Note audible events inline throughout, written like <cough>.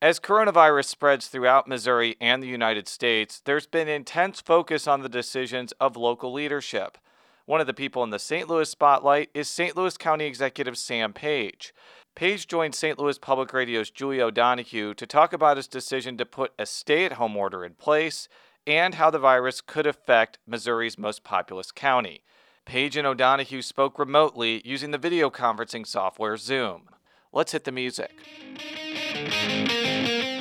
As coronavirus spreads throughout Missouri and the United States, there's been intense focus on the decisions of local leadership. One of the people in the St. Louis spotlight is St. Louis County Executive Sam Page. Page joined St. Louis Public Radio's Julie O'Donoghue to talk about his decision to put a stay at home order in place and how the virus could affect Missouri's most populous county. Page and O'Donoghue spoke remotely using the video conferencing software Zoom. Let's hit the music.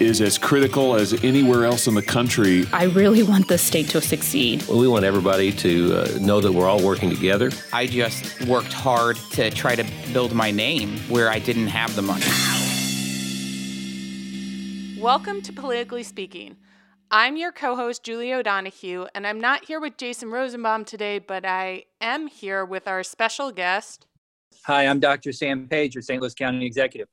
is as critical as anywhere else in the country. I really want the state to succeed. Well, we want everybody to uh, know that we're all working together. I just worked hard to try to build my name where I didn't have the money. Welcome to Politically Speaking. I'm your co host, Julie O'Donoghue, and I'm not here with Jason Rosenbaum today, but I am here with our special guest. Hi, I'm Dr. Sam Page, your St. Louis County Executive.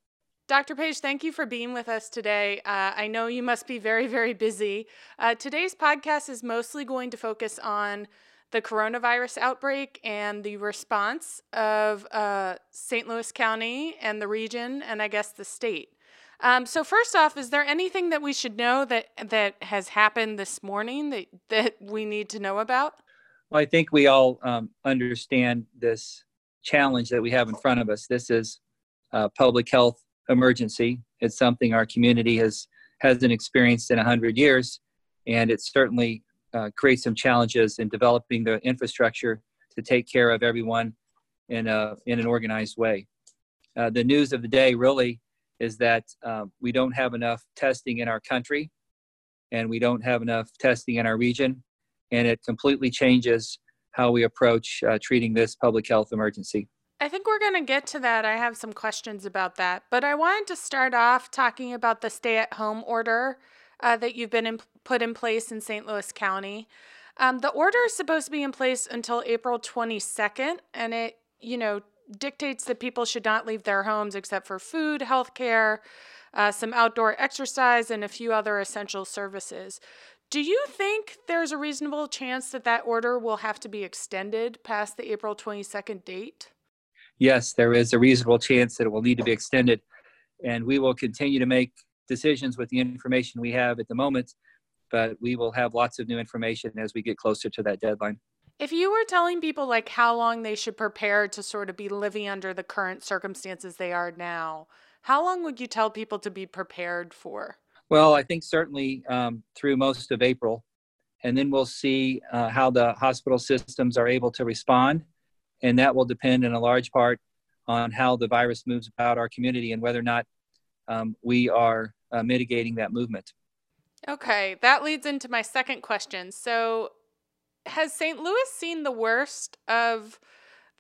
Dr. Page, thank you for being with us today. Uh, I know you must be very, very busy. Uh, today's podcast is mostly going to focus on the coronavirus outbreak and the response of uh, St. Louis County and the region, and I guess the state. Um, so first off, is there anything that we should know that that has happened this morning that that we need to know about? Well, I think we all um, understand this challenge that we have in front of us. This is uh, public health emergency. It's something our community has hasn't experienced in 100 years, and it certainly uh, creates some challenges in developing the infrastructure to take care of everyone in a in an organized way. Uh, the news of the day really is that uh, we don't have enough testing in our country, and we don't have enough testing in our region, and it completely changes how we approach uh, treating this public health emergency. I think we're going to get to that. I have some questions about that. But I wanted to start off talking about the stay at home order uh, that you've been in, put in place in St. Louis County. Um, the order is supposed to be in place until April 22nd, and it, you know, dictates that people should not leave their homes except for food, health care, uh, some outdoor exercise, and a few other essential services. Do you think there's a reasonable chance that that order will have to be extended past the April 22nd date? Yes, there is a reasonable chance that it will need to be extended. And we will continue to make decisions with the information we have at the moment, but we will have lots of new information as we get closer to that deadline. If you were telling people like how long they should prepare to sort of be living under the current circumstances they are now, how long would you tell people to be prepared for? Well, I think certainly um, through most of April, and then we'll see uh, how the hospital systems are able to respond and that will depend in a large part on how the virus moves about our community and whether or not um, we are uh, mitigating that movement. Okay, that leads into my second question. So, has St. Louis seen the worst of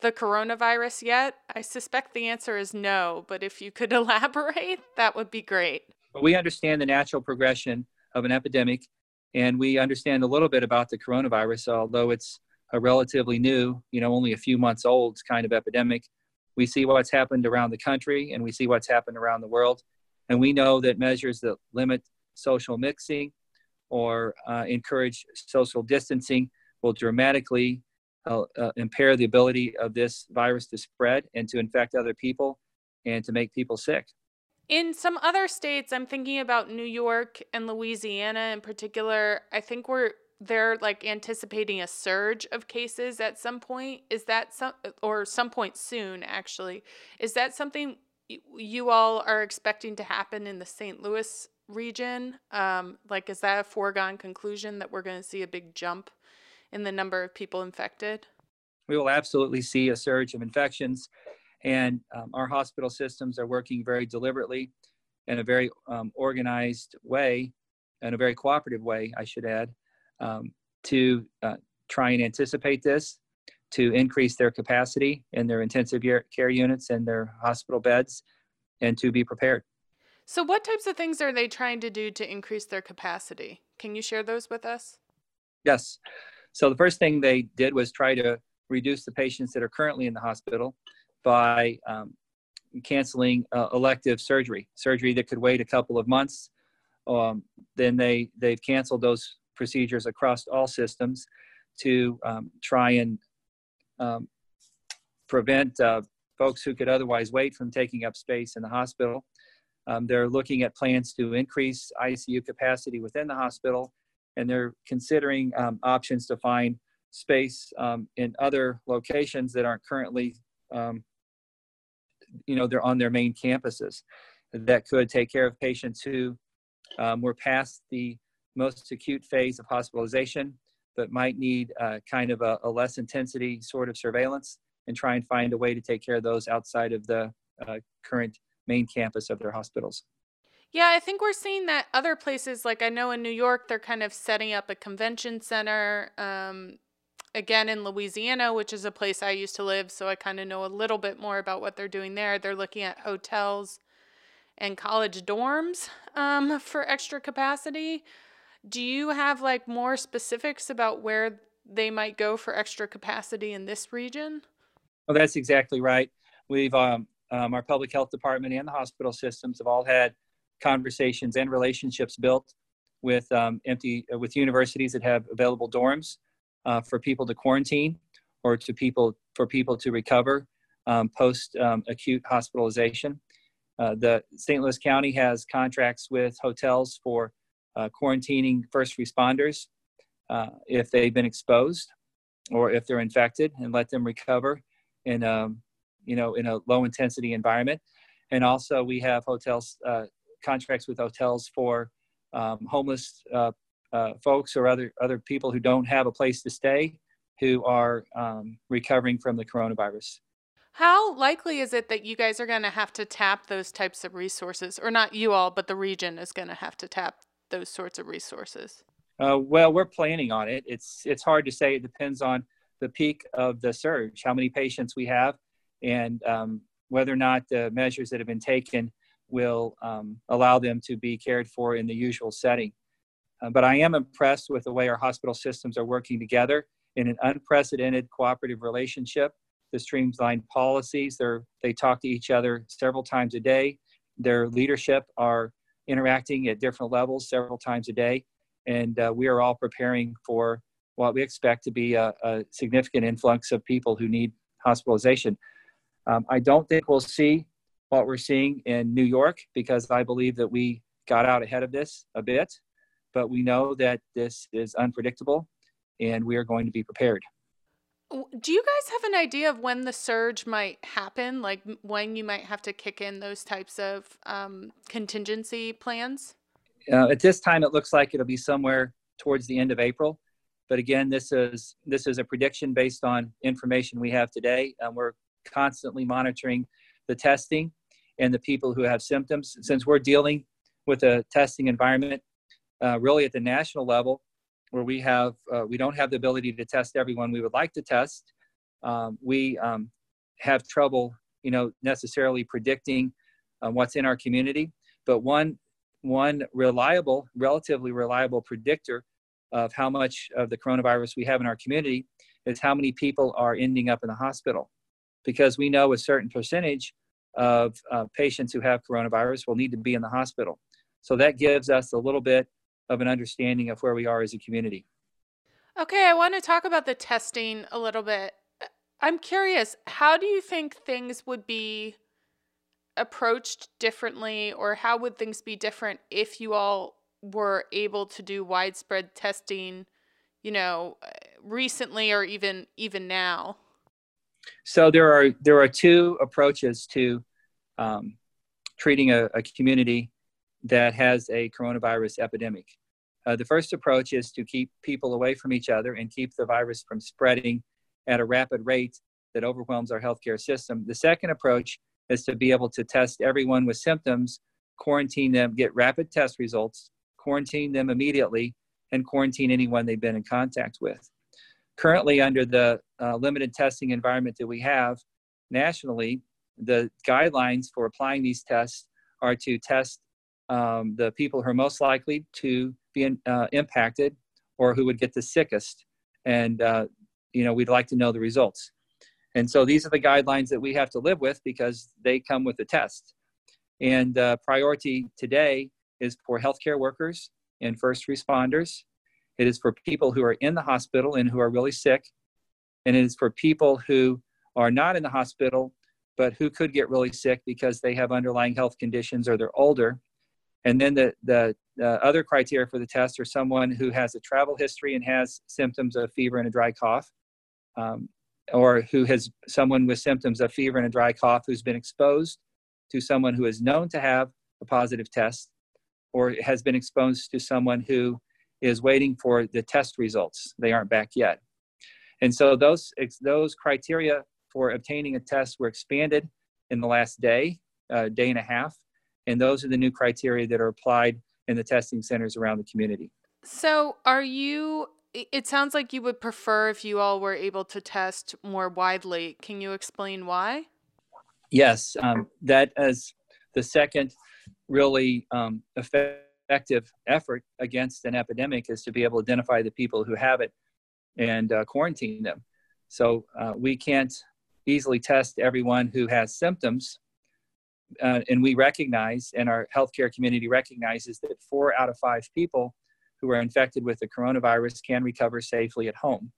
the coronavirus yet? I suspect the answer is no, but if you could <laughs> elaborate, that would be great. We understand the natural progression of an epidemic, and we understand a little bit about the coronavirus, although it's a relatively new, you know, only a few months old kind of epidemic. We see what's happened around the country and we see what's happened around the world. And we know that measures that limit social mixing or uh, encourage social distancing will dramatically uh, uh, impair the ability of this virus to spread and to infect other people and to make people sick. In some other states, I'm thinking about New York and Louisiana in particular. I think we're they're like anticipating a surge of cases at some point. Is that some or some point soon actually? Is that something you all are expecting to happen in the St. Louis region? Um, like, is that a foregone conclusion that we're going to see a big jump in the number of people infected? We will absolutely see a surge of infections, and um, our hospital systems are working very deliberately in a very um, organized way, in a very cooperative way, I should add, um, to uh, try and anticipate this, to increase their capacity in their intensive care units and their hospital beds, and to be prepared. So, what types of things are they trying to do to increase their capacity? Can you share those with us? Yes. So the first thing they did was try to reduce the patients that are currently in the hospital by um, canceling uh, elective surgery, surgery that could wait a couple of months. Um, then they they've canceled those procedures across all systems to um, try and um, prevent uh, folks who could otherwise wait from taking up space in the hospital. Um, they're looking at plans to increase ICU capacity within the hospital, and they're considering um, options to find space um, in other locations that aren't currently, um, you know, they're on their main campuses that could take care of patients who were past the most acute phase of hospitalization, but might need uh, kind of a, a, less intensity sort of surveillance and try and find a way to take care of those outside of the uh, current main campus of their hospitals. Yeah, I think we're seeing that other places, like I know in New York, they're kind of setting up a convention center. Um, again, in Louisiana, which is a place I used to live, so I kind of know a little bit more about what they're doing there. They're looking at hotels and college dorms um, for extra capacity. Do you have like more specifics about where they might go for extra capacity in this region? Well, that's exactly right. We've um, um, our public health department and the hospital systems have all had conversations and relationships built with um, empty uh, with universities that have available dorms uh, for people to quarantine or to people for people to recover um, post um, acute hospitalization. Uh, the St. Louis County has contracts with hotels for uh, quarantining first responders uh, if they've been exposed or if they're infected and let them recover in a, um, you know in a low intensity environment. And also we have hotels uh, contracts with hotels for um, homeless uh, uh, folks or other other people who don't have a place to stay who are um, recovering from the coronavirus. How likely is it that you guys are going to have to tap those types of resources or not you all but the region is going to have to tap those sorts of resources uh, well we're planning on it it's it's hard to say it depends on the peak of the surge how many patients we have and um, whether or not the measures that have been taken will um, allow them to be cared for in the usual setting. Uh, but I am impressed with the way our hospital systems are working together in an unprecedented cooperative relationship. The streamlined policies, they're, they talk to each other several times a day. Their leadership are interacting at different levels several times a day. And uh, we are all preparing for what we expect to be a, a significant influx of people who need hospitalization. Um, I don't think we'll see what we're seeing in New York because I believe that we got out ahead of this a bit, but we know that this is unpredictable and we are going to be prepared. Do you guys have an idea of when the surge might happen? Like when you might have to kick in those types of um, contingency plans? Uh, at this time, it looks like it'll be somewhere towards the end of April. But again, this is this is a prediction based on information we have today. Um, we're constantly monitoring the testing and the people who have symptoms. Since we're dealing with a testing environment, uh, really at the national level, where we have uh, we don't have the ability to test everyone we would like to test, um, we um, have trouble, you know, necessarily predicting um, what's in our community. But one one reliable, relatively reliable predictor of how much of the coronavirus we have in our community is how many people are ending up in the hospital because we know a certain percentage of uh, patients who have coronavirus will need to be in the hospital. So that gives us a little bit of an understanding of where we are as a community. Okay, I want to talk about the testing a little bit. I'm curious, how do you think things would be approached differently, or how would things be different if you all were able to do widespread testing, you know, recently or even even now? So there are there are two approaches to um, treating a, a, community that has a coronavirus epidemic. Uh, the first approach is to keep people away from each other and keep the virus from spreading at a rapid rate that overwhelms our healthcare system. The second approach is to be able to test everyone with symptoms, quarantine them, get rapid test results, quarantine them immediately, and quarantine anyone they've been in contact with currently under the uh, limited testing environment that we have nationally, the guidelines for applying these tests are to test um, the people who are most likely to be in, uh, impacted or who would get the sickest and uh, you know we'd like to know the results. And so these are the guidelines that we have to live with because they come with the test. And uh, priority today is for healthcare workers and first responders. It is for people who are in the hospital and who are really sick. And it is for people who are not in the hospital but who could get really sick because they have underlying health conditions or they're older. And then the, the uh, other criteria for the test are someone who has a travel history and has symptoms of fever and a dry cough, um, or who has someone with symptoms of fever and a dry cough who's been exposed to someone who is known to have a positive test, or has been exposed to someone who is waiting for the test results. They aren't back yet. And so those, those criteria for obtaining a test were expanded in the last day, uh, day and a half. And those are the new criteria that are applied in the testing centers around the community. So, are you? It sounds like you would prefer if you all were able to test more widely. Can you explain why? Yes, um, that is the second really um, effective effort against an epidemic is to be able to identify the people who have it and uh, quarantine them. So uh, we can't easily test everyone who has symptoms. Uh, and we recognize, and our healthcare community recognizes, that four out of five people who are infected with the coronavirus can recover safely at home.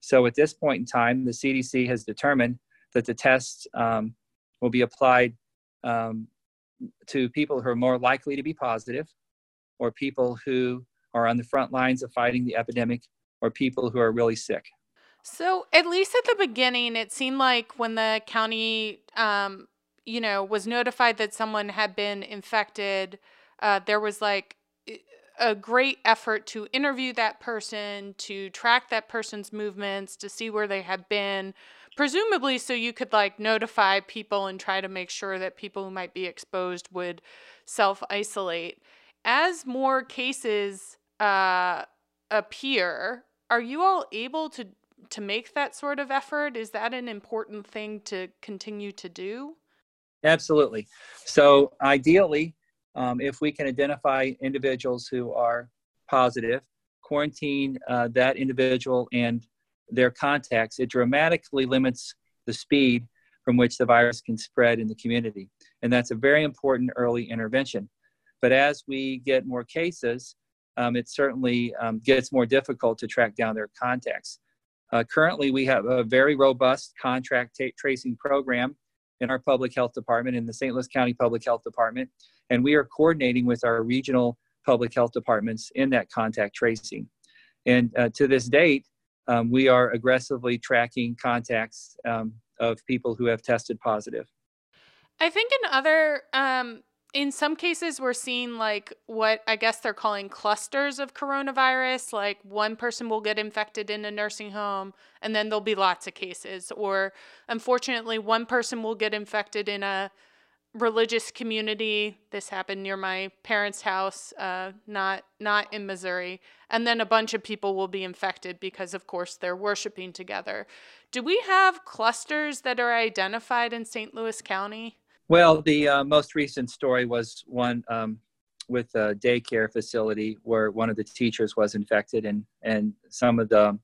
So at this point in time, the CDC has determined that the tests um, will be applied um, to people who are more likely to be positive, or people who are on the front lines of fighting the epidemic, or people who are really sick. So, at least at the beginning, it seemed like when the county, um, you know, was notified that someone had been infected, uh, there was like a great effort to interview that person, to track that person's movements, to see where they had been, presumably so you could like notify people and try to make sure that people who might be exposed would self isolate. As more cases uh, appear, are you all able to to make that sort of effort? Is that an important thing to continue to do? Absolutely. So, ideally, um, if we can identify individuals who are positive, quarantine uh, that individual and their contacts, it dramatically limits the speed from which the virus can spread in the community. And that's a very important early intervention. But as we get more cases, um, it certainly um, gets more difficult to track down their contacts. Uh, currently, we have a very robust contact tracing program in our public health department, in the St. Louis County Public Health Department, and we are coordinating with our regional public health departments in that contact tracing. And uh, to this date, um, we are aggressively tracking contacts um, of people who have tested positive. I think in other um, in some cases we're seeing like what I guess they're calling clusters of coronavirus. Like one person will get infected in a nursing home and then there'll be lots of cases. Or unfortunately, one person will get infected in a religious community. This happened near my parents' house, uh, not not in Missouri. And then a bunch of people will be infected because, of course, they're worshiping together. Do we have clusters that are identified in St. Louis County? Well, the uh, most recent story was one um, with a daycare facility where one of the teachers was infected, and and some of the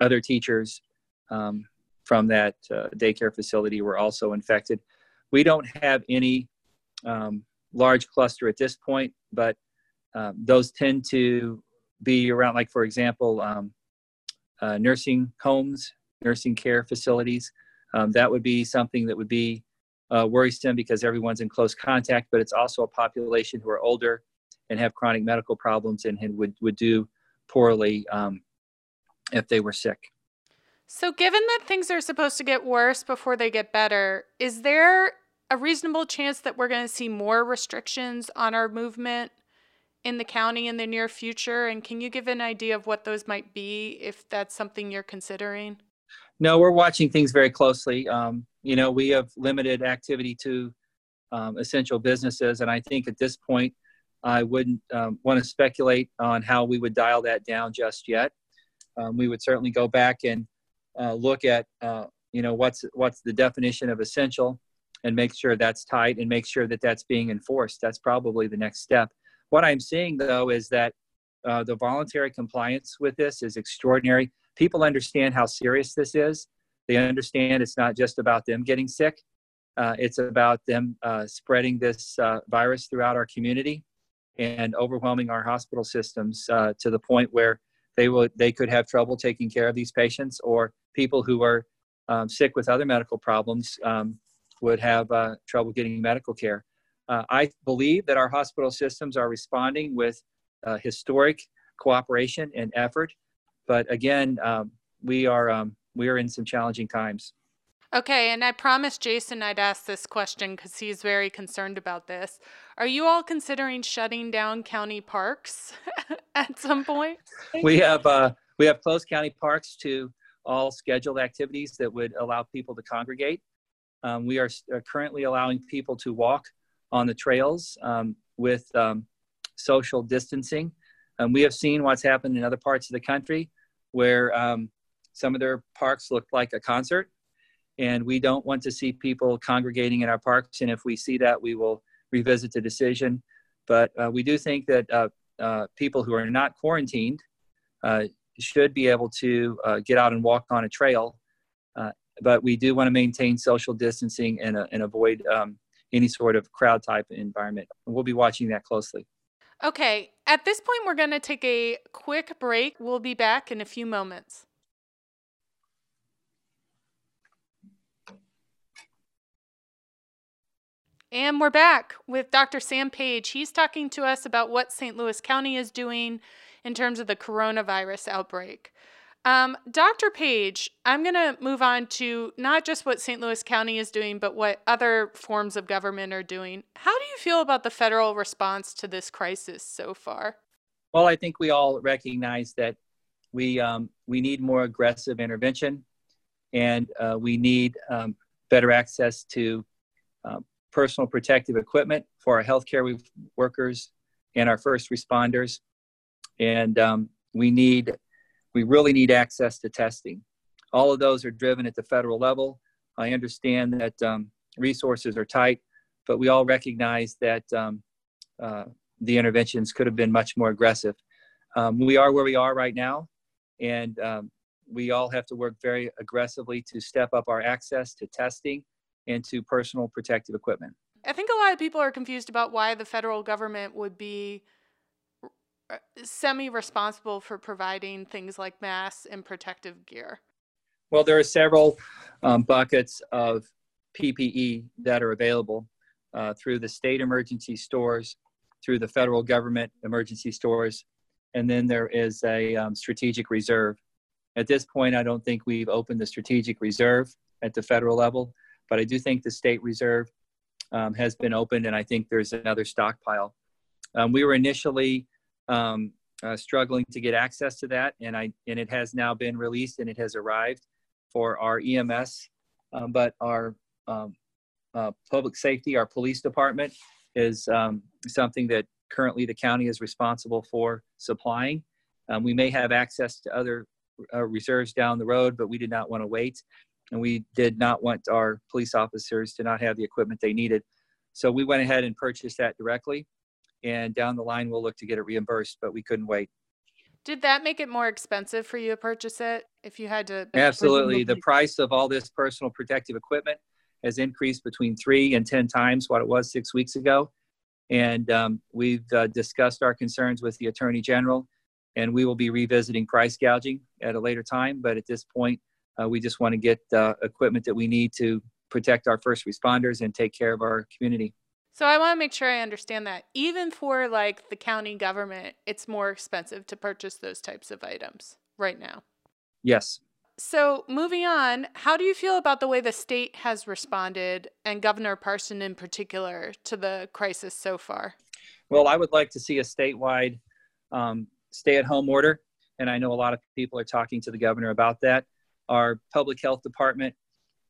other teachers um, from that uh, daycare facility were also infected. We don't have any um, large cluster at this point, but um, those tend to be around, like for example, um, uh, nursing homes, nursing care facilities. Um, that would be something that would be uh, worrisome because everyone's in close contact, but it's also a population who are older and have chronic medical problems and, and would, would do poorly um, if they were sick. So, given that things are supposed to get worse before they get better, is there a reasonable chance that we're going to see more restrictions on our movement in the county in the near future? And can you give an idea of what those might be if that's something you're considering? No, we're watching things very closely. Um, you know, we have limited activity to um, essential businesses, and I think at this point, I wouldn't um, want to speculate on how we would dial that down just yet. Um, we would certainly go back and uh, look at, uh, you know, what's what's the definition of essential, and make sure that's tight, and make sure that that's being enforced. That's probably the next step. What I'm seeing though is that uh, the voluntary compliance with this is extraordinary people understand how serious this is. They understand it's not just about them getting sick. Uh, it's about them uh, spreading this uh, virus throughout our community and overwhelming our hospital systems uh, to the point where they would they could have trouble taking care of these patients, or people who are um, sick with other medical problems um, would have uh, trouble getting medical care. Uh, I believe that our hospital systems are responding with historic cooperation and effort, but again, um, we are um, we are in some challenging times. Okay, and I promised Jason I'd ask this question because he's very concerned about this. Are you all considering shutting down county parks <laughs> at some point? We have uh, we have closed county parks to all scheduled activities that would allow people to congregate. Um, we are, are, currently allowing people to walk on the trails um, with um, social distancing. Um, we have seen what's happened in other parts of the country where um, some of their parks look like a concert and we don't want to see people congregating in our parks. And if we see that, we will revisit the decision. But uh, we do think that uh, uh, people who are not quarantined uh, should be able to uh, get out and walk on a trail. But we do want to maintain social distancing and, and avoid um, any sort of crowd type environment. And we'll be watching that closely. Okay, at this point, we're going to take a quick break. We'll be back in a few moments. And we're back with Dr. Sam Page. He's talking to us about what St. Louis County is doing in terms of the coronavirus outbreak. Um, Dr. Page, I'm going to move on to not just what St. Louis County is doing, but what other forms of government are doing. How do you feel about the federal response to this crisis so far? Well, I think we all recognize that we um, we need more aggressive intervention, and uh, we need um, better access to um, personal protective equipment for our healthcare workers and our first responders. And um, we need, we really need access to testing. All of those are driven at the federal level. I understand that um, resources are tight, but we all recognize that um, uh, the interventions could have been much more aggressive. Um, we are where we are right now, and um, we all have to work very aggressively to step up our access to testing into personal protective equipment. I think a lot of people are confused about why the federal government would be uh, semi responsible for providing things like masks and protective gear. Well, there are several um, buckets of PPE that are available uh, through the state emergency stores, through the federal government emergency stores, and then there is a um, strategic reserve. At this point, I don't think we've opened the strategic reserve at the federal level. But I do think the state reserve um, has been opened, and I think there's another stockpile. Um, we were initially um, uh, struggling to get access to that, and I and it has now been released and it has arrived for our EMS, um, but our um, uh, public safety, our police department, is um, something that currently the county is responsible for supplying. we may have access to other uh, reserves down the road, but we did not want to wait and we did not want our police officers to not have the equipment they needed. So we went ahead and purchased that directly, and down the line we'll look to get it reimbursed, but we couldn't wait. Did that make it more expensive for you to purchase it if you had to? Absolutely. The price of all this personal protective equipment has increased between three and 10 times what it was six weeks ago. And um, we've uh, discussed our concerns with the Attorney General, and we will be revisiting price gouging at a later time. But at this point, uh, we just want to get uh, equipment that we need to protect our first responders and take care of our community. So I want to make sure I understand that. Even for like the county government, it's more expensive to purchase those types of items right now. Yes. So moving on, how do you feel about the way the state has responded and Governor Parson in particular to the crisis so far? Well, I would like to see a statewide um, stay-at-home order, and I know a lot of people are talking to the governor about that. Our public health department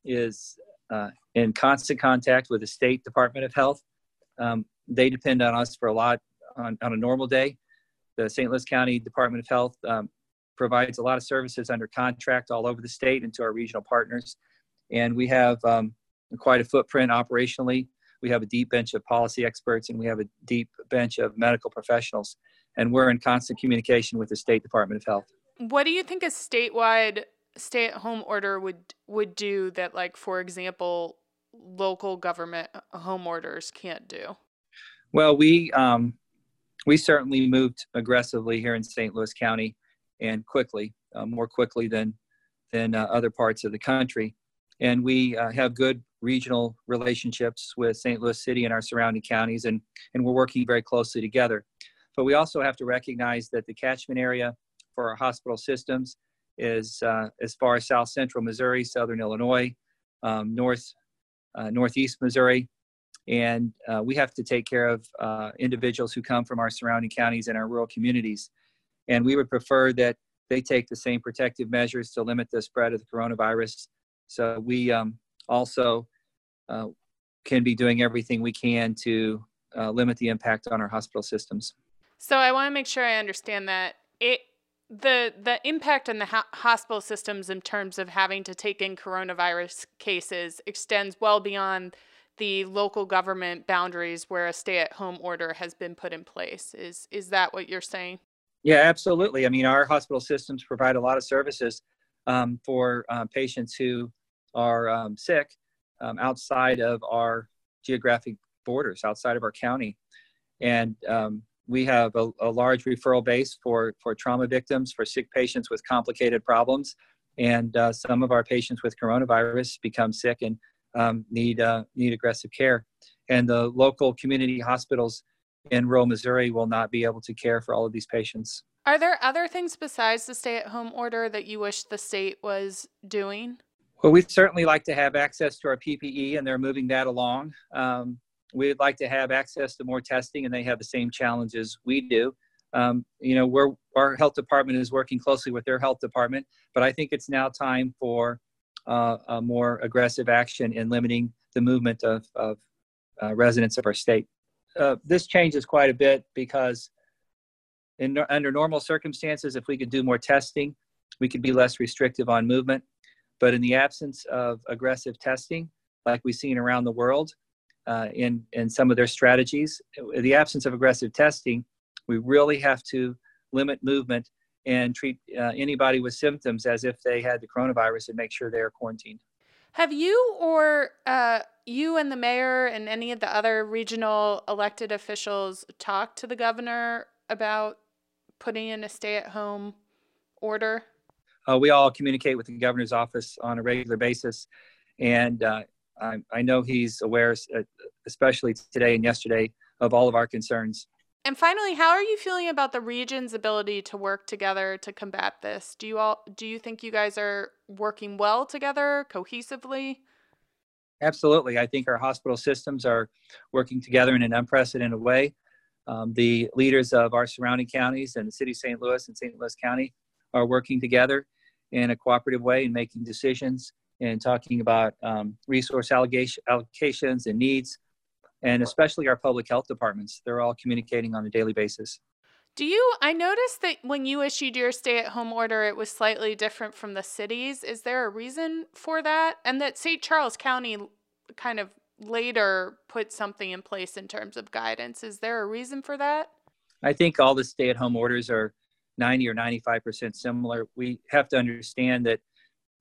is uh, in constant contact with the state Department of Health. Um, they depend on us for a lot on, on, a normal day. The St. Louis County Department of Health um, provides a lot of services under contract all over the state and to our regional partners. And we have um, quite a footprint operationally. We have a deep bench of policy experts and we have a deep bench of medical professionals. And we're in constant communication with the State Department of Health. what do you think a statewide stay-at-home order would would do that, like for example, local government uh, home orders can't do? Well, we um, we certainly moved aggressively here in St. Louis County, and quickly, uh, more quickly than than uh, other parts of the country. And we uh, have good regional relationships with St. Louis City and our surrounding counties, and, and we're working very closely together. But we also have to recognize that the catchment area for our hospital systems is uh, as far as south central Missouri, southern Illinois, um, north uh, northeast Missouri, and uh, we have to take care of uh, individuals who come from our surrounding counties and our rural communities. And we would prefer that they take the same protective measures to limit the spread of the coronavirus. So we um, also uh, can be doing everything we can to uh, limit the impact on our hospital systems. So I want to make sure I understand that it the the impact on the ho- hospital systems in terms of having to take in coronavirus cases extends well beyond the local government boundaries where a stay-at-home order has been put in place. Is is that what you're saying? Yeah, absolutely. I mean, our hospital systems provide a lot of services um, for uh, patients who are um, sick um, outside of our geographic borders, outside of our county. And um, we have a, a, large referral base for, for trauma victims, for sick patients with complicated problems. And uh, some of our patients with coronavirus become sick and um, need, uh, need aggressive care. And the local community hospitals in rural Missouri will not be able to care for all of these patients. Are there other things besides the stay at home order that you wish the state was doing? Well, we'd certainly like to have access to our PPE, and they're moving that along. Um, we'd like to have access to more testing, and they have the same challenges we do. Um, you know, we're, our health department is working closely with their health department, but I think it's now time for uh, a more aggressive action in limiting the movement of, of uh, residents of our state. Uh, this changes quite a bit because in, under normal circumstances, if we could do more testing, we could be less restrictive on movement. But in the absence of aggressive testing, like we've seen around the world uh, in, in some of their strategies, in the absence of aggressive testing, we really have to limit movement and treat uh, anybody with symptoms as if they had the coronavirus and make sure they are quarantined. Have you or uh, you and the mayor and any of the other regional elected officials talked to the governor about putting in a stay at home order? Uh, we all communicate with the governor's office on a regular basis. And uh, I, I, know he's aware, uh, especially today and yesterday, of all of our concerns. And finally, how are you feeling about the region's ability to work together to combat this? Do you all do you think you guys are working well together, cohesively? Absolutely. I think our hospital systems are working together in an unprecedented way. Um, the leaders of our surrounding counties and the city of St. Louis and St. Louis County are working together in a cooperative way and making decisions and talking about um, resource allocations and needs and especially our public health departments. They're all communicating on a daily basis. Do you? I noticed that when you issued your stay at home order, it was slightly different from the cities. Is there a reason for that? And that St. Charles County kind of later put something in place in terms of guidance. Is there a reason for that? I think all the stay at home orders are 90 or 95% similar. We have to understand that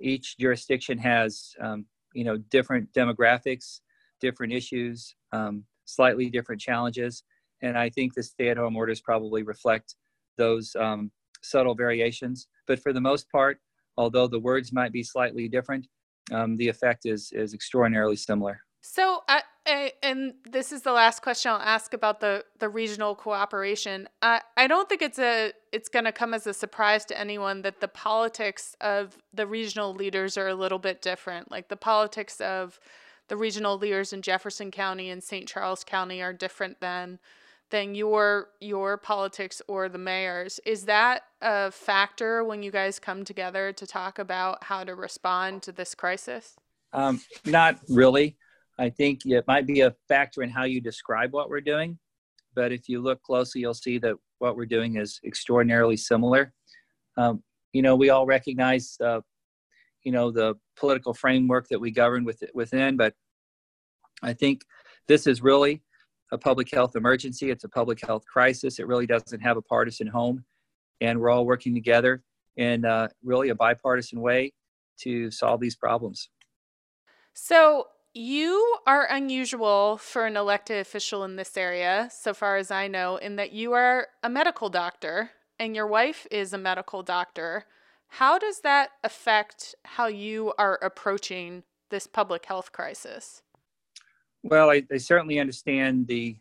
each jurisdiction has, um, you know, different demographics, different issues, um, slightly different challenges. And I think the stay at home orders probably reflect those um, subtle variations. But for the most part, although the words might be slightly different, um, the effect is, is extraordinarily similar. So, uh, and this is the last question I'll ask about the the regional cooperation. I I don't think it's a it's going to come as a surprise to anyone that the politics of the regional leaders are a little bit different. Like the politics of the regional leaders in Jefferson County and St. Charles County are different than than your your politics or the mayor's. Is that a factor when you guys come together to talk about how to respond to this crisis? Um, not really. I think it might be a factor in how you describe what we're doing, but if you look closely, you'll see that what we're doing is extraordinarily similar. Um, you know, we all recognize, uh, you know, the political framework that we govern with, within, but I think this is really a public health emergency. It's a public health crisis. It really doesn't have a partisan home, and we're all working together in uh, really a bipartisan way to solve these problems. So, you are unusual for an elected official in this area, so far as I know, in that you are a medical doctor and your wife is a medical doctor. How does that affect how you are approaching this public health crisis? Well, I, I certainly understand the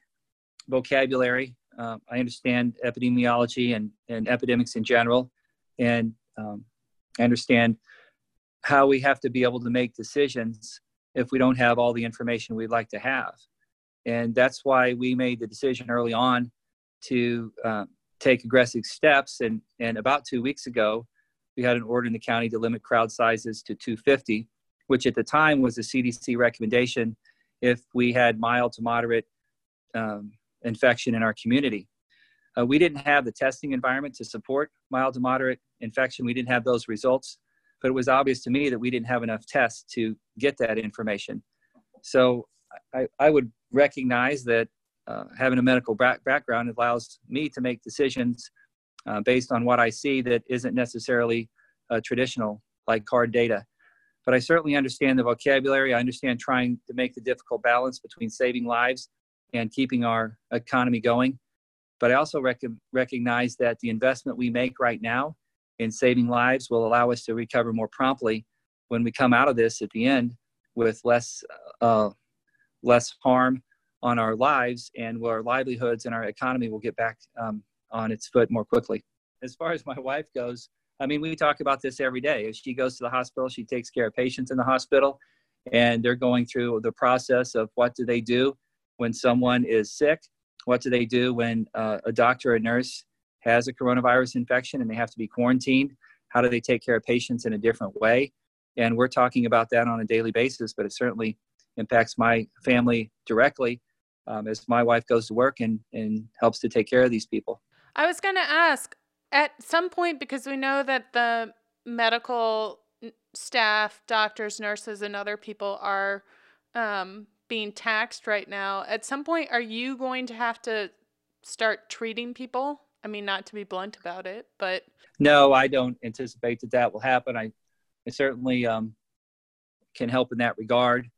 vocabulary. Uh, I understand epidemiology and, and epidemics in general. And um, I understand how we have to be able to make decisions if we don't have all the information we'd like to have. And that's why we made the decision early on to uh, take aggressive steps. And, and about two weeks ago, we had an order in the county to limit crowd sizes to 250, which at the time was a CDC recommendation if we had mild to moderate um, infection in our community. Uh, we didn't have the testing environment to support mild to moderate infection. We didn't have those results, but it was obvious to me that we didn't have enough tests to get that information. So I, I would recognize that uh, having a medical back- background allows me to make decisions uh, based on what I see that isn't necessarily uh, traditional, like hard data. But I certainly understand the vocabulary. I understand trying to make the difficult balance between saving lives and keeping our economy going. But I also rec- recognize that the investment we make right now in saving lives will allow us to recover more promptly when we come out of this at the end with less uh, less harm on our lives and our livelihoods and our economy will get back um, on its foot more quickly. As far as my wife goes, I mean, we talk about this every day. If she goes to the hospital, she takes care of patients in the hospital, and they're going through the process of what do they do when someone is sick? What do they do when uh, a doctor or nurse has a coronavirus infection and they have to be quarantined? How do they take care of patients in a different way? And we're talking about that on a daily basis, but it certainly impacts my family directly um, as my wife goes to work and, and helps to take care of these people. I was going to ask at some point, because we know that the medical staff, doctors, nurses, and other people are um, being taxed right now. At some point, are you going to have to start treating people? I mean, not to be blunt about it, but. No, I don't anticipate that that will happen. I, I certainly um, can help in that regard.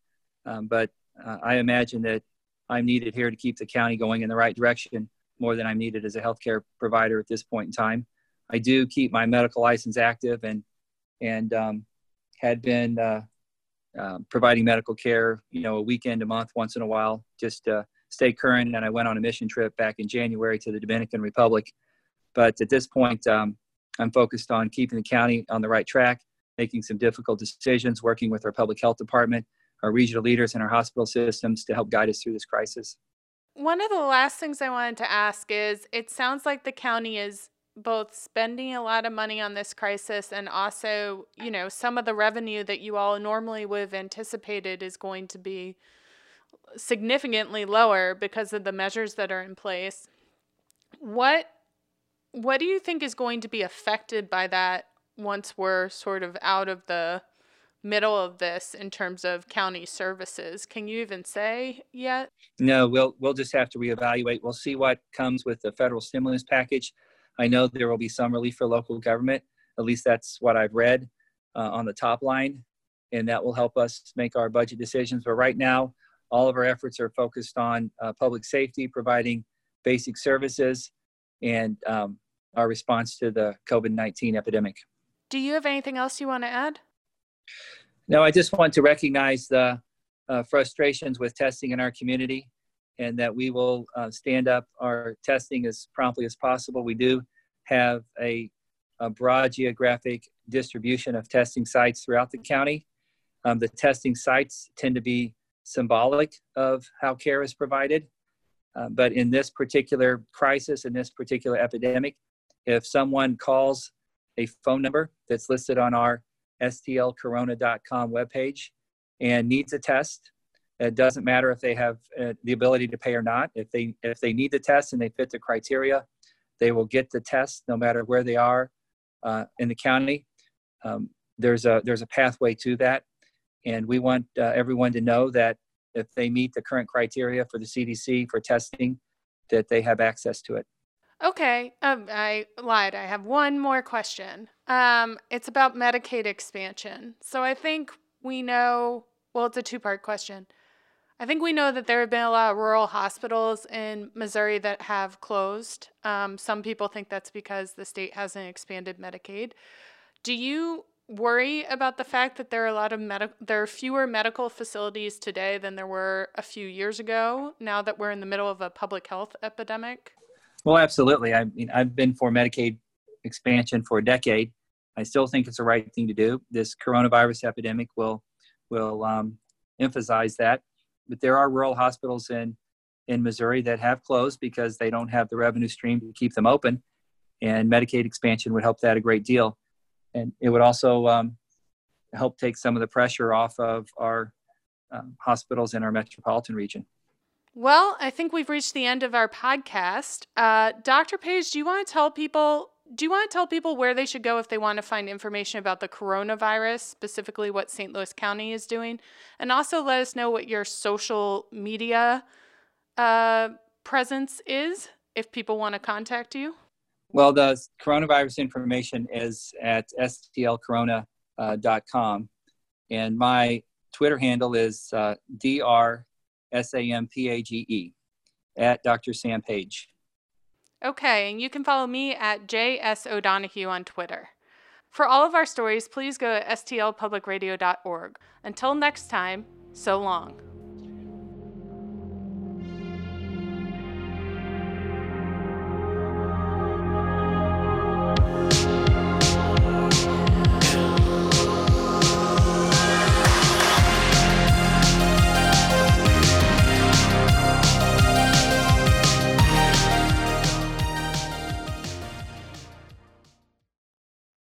Um, but uh, I imagine that I'm needed here to keep the county going in the right direction more than I'm needed as a healthcare provider at this point in time. I do keep my medical license active and and um, had been uh, uh, providing medical care, you know, a weekend a month, once in a while, just to stay current. And I went on a mission trip back in January to the Dominican Republic. But at this point, um, I'm focused on keeping the county on the right track, making some difficult decisions, working with our public health department, our regional leaders, and our hospital systems to help guide us through this crisis. One of the last things I wanted to ask is it sounds like the county is both spending a lot of money on this crisis and also, you know, some of the revenue that you all normally would have anticipated is going to be significantly lower because of the measures that are in place. What what do you think is going to be affected by that once we're sort of out of the middle of this in terms of county services. Can you even say yet? No, we'll we'll just have to reevaluate. We'll see what comes with the federal stimulus package. I know there will be some relief for local government. At least that's what I've read uh, on the top line, and that will help us make our budget decisions. But right now, all of our efforts are focused on uh, public safety, providing basic services, and um, our response to the COVID 19 epidemic. Do you have anything else you want to add? No, I just want to recognize the uh, frustrations with testing in our community and that we will uh, stand up our testing as promptly as possible. We do have a, a broad geographic distribution of testing sites throughout the county. Um, the testing sites tend to be symbolic of how care is provided. Uh, but in this particular crisis, in this particular epidemic, if someone calls a phone number that's listed on our stlcorona.com webpage and needs a test. It doesn't matter if they have uh, the ability to pay or not. If they if they need the test and they fit the criteria, they will get the test no matter where they are uh, in the county. Um, there's a there's a pathway to that, and we want uh, everyone to know that if they meet the current criteria for the CDC for testing, that they have access to it. Okay, um, I lied. I have one more question. Um, it's about Medicaid expansion. So I think we know. Well, it's a two-part question. I think we know that there have been a lot of rural hospitals in Missouri that have closed. Um, some people think that's because the state hasn't expanded Medicaid. Do you worry about the fact that there are a lot of medical there are fewer medical facilities today than there were a few years ago now that we're in the middle of a public health epidemic? Well, absolutely. I mean, I've been for Medicaid expansion for a decade. I still think it's the right thing to do. This coronavirus epidemic will will um, emphasize that. But there are rural hospitals in in Missouri that have closed because they don't have the revenue stream to keep them open, and Medicaid expansion would help that a great deal, and it would also um, help take some of the pressure off of our um, hospitals in our metropolitan region. Well, I think we've reached the end of our podcast. Uh, Dr. Page, do you want to tell people? Do you want to tell people where they should go if they want to find information about the coronavirus, specifically what St. Louis County is doing, and also let us know what your social media uh, presence is if people want to contact you? Well, the coronavirus information is at stlcorona.com, uh, and my Twitter handle is uh, dr S A M P A G E, at Dr. Sam Page. Okay, and you can follow me at JS O'Donoghue on Twitter. For all of our stories, please go to stlpublicradio.org. Until next time, so long.